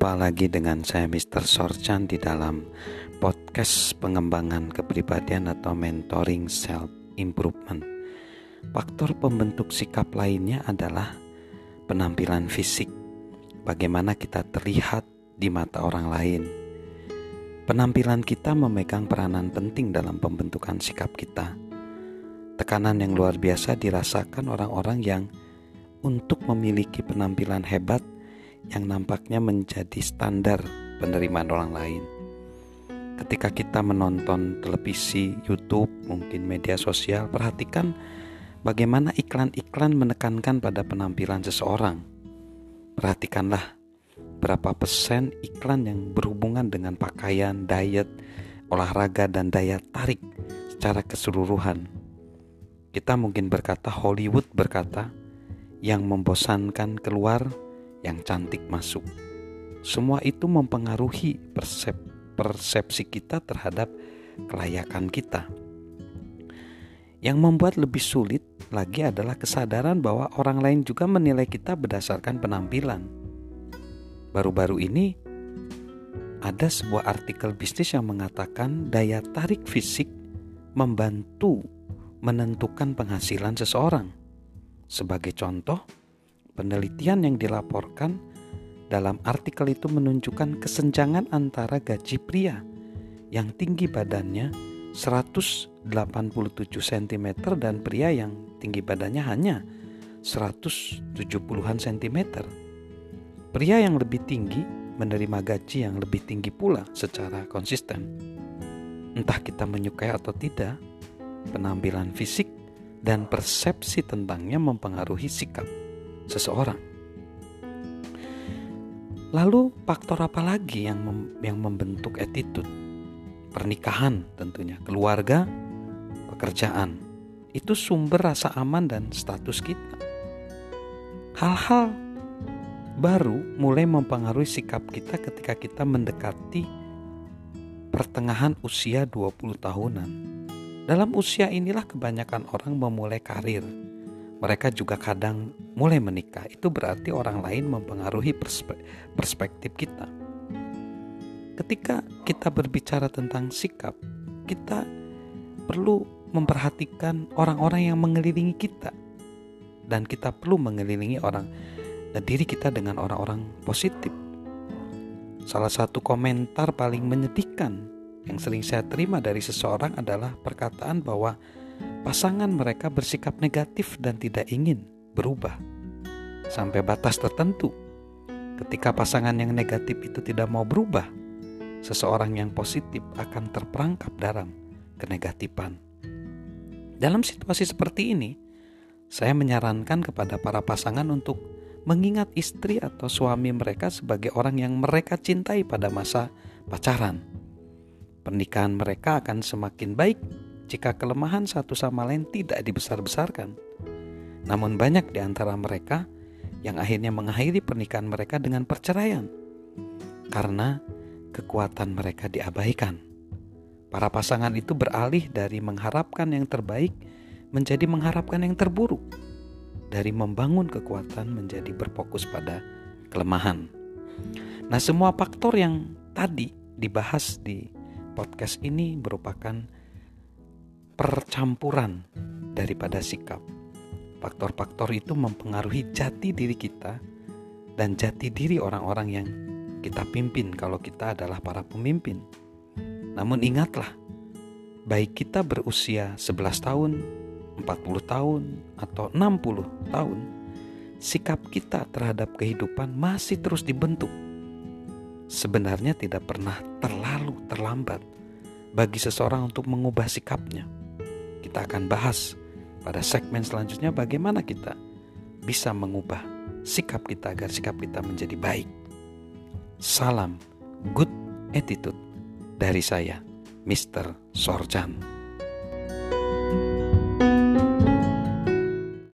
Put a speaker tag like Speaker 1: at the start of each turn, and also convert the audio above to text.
Speaker 1: Jumpa lagi dengan saya Mr. Sorchan di dalam podcast pengembangan kepribadian atau mentoring self improvement. Faktor pembentuk sikap lainnya adalah penampilan fisik. Bagaimana kita terlihat di mata orang lain. Penampilan kita memegang peranan penting dalam pembentukan sikap kita. Tekanan yang luar biasa dirasakan orang-orang yang untuk memiliki penampilan hebat yang nampaknya menjadi standar penerimaan orang lain. Ketika kita menonton televisi, YouTube, mungkin media sosial, perhatikan bagaimana iklan-iklan menekankan pada penampilan seseorang. Perhatikanlah berapa persen iklan yang berhubungan dengan pakaian, diet, olahraga, dan daya tarik secara keseluruhan. Kita mungkin berkata, Hollywood berkata, yang membosankan keluar yang cantik masuk. Semua itu mempengaruhi persep, persepsi kita terhadap kelayakan kita. Yang membuat lebih sulit lagi adalah kesadaran bahwa orang lain juga menilai kita berdasarkan penampilan. Baru-baru ini ada sebuah artikel bisnis yang mengatakan daya tarik fisik membantu menentukan penghasilan seseorang. Sebagai contoh, Penelitian yang dilaporkan dalam artikel itu menunjukkan kesenjangan antara gaji pria yang tinggi badannya 187 cm dan pria yang tinggi badannya hanya 170-an cm. Pria yang lebih tinggi menerima gaji yang lebih tinggi pula secara konsisten. Entah kita menyukai atau tidak, penampilan fisik dan persepsi tentangnya mempengaruhi sikap seseorang. Lalu faktor apa lagi yang mem yang membentuk attitude? Pernikahan tentunya, keluarga, pekerjaan. Itu sumber rasa aman dan status kita. Hal-hal baru mulai mempengaruhi sikap kita ketika kita mendekati pertengahan usia 20 tahunan. Dalam usia inilah kebanyakan orang memulai karir, mereka juga kadang mulai menikah. Itu berarti orang lain mempengaruhi perspektif kita. Ketika kita berbicara tentang sikap, kita perlu memperhatikan orang-orang yang mengelilingi kita. Dan kita perlu mengelilingi orang dan diri kita dengan orang-orang positif. Salah satu komentar paling menyedihkan yang sering saya terima dari seseorang adalah perkataan bahwa pasangan mereka bersikap negatif dan tidak ingin berubah sampai batas tertentu. Ketika pasangan yang negatif itu tidak mau berubah, seseorang yang positif akan terperangkap dalam kenegatifan. Dalam situasi seperti ini, saya menyarankan kepada para pasangan untuk mengingat istri atau suami mereka sebagai orang yang mereka cintai pada masa pacaran. Pernikahan mereka akan semakin baik jika kelemahan satu sama lain tidak dibesar-besarkan. Namun banyak di antara mereka yang akhirnya mengakhiri pernikahan mereka dengan perceraian karena kekuatan mereka diabaikan. Para pasangan itu beralih dari mengharapkan yang terbaik menjadi mengharapkan yang terburuk. Dari membangun kekuatan menjadi berfokus pada kelemahan. Nah, semua faktor yang tadi dibahas di podcast ini merupakan percampuran daripada sikap. Faktor-faktor itu mempengaruhi jati diri kita dan jati diri orang-orang yang kita pimpin kalau kita adalah para pemimpin. Namun ingatlah, baik kita berusia 11 tahun, 40 tahun, atau 60 tahun, sikap kita terhadap kehidupan masih terus dibentuk. Sebenarnya tidak pernah terlalu terlambat bagi seseorang untuk mengubah sikapnya kita akan bahas pada segmen selanjutnya bagaimana kita bisa mengubah sikap kita agar sikap kita menjadi baik. Salam good attitude dari saya, Mr. Sorjan.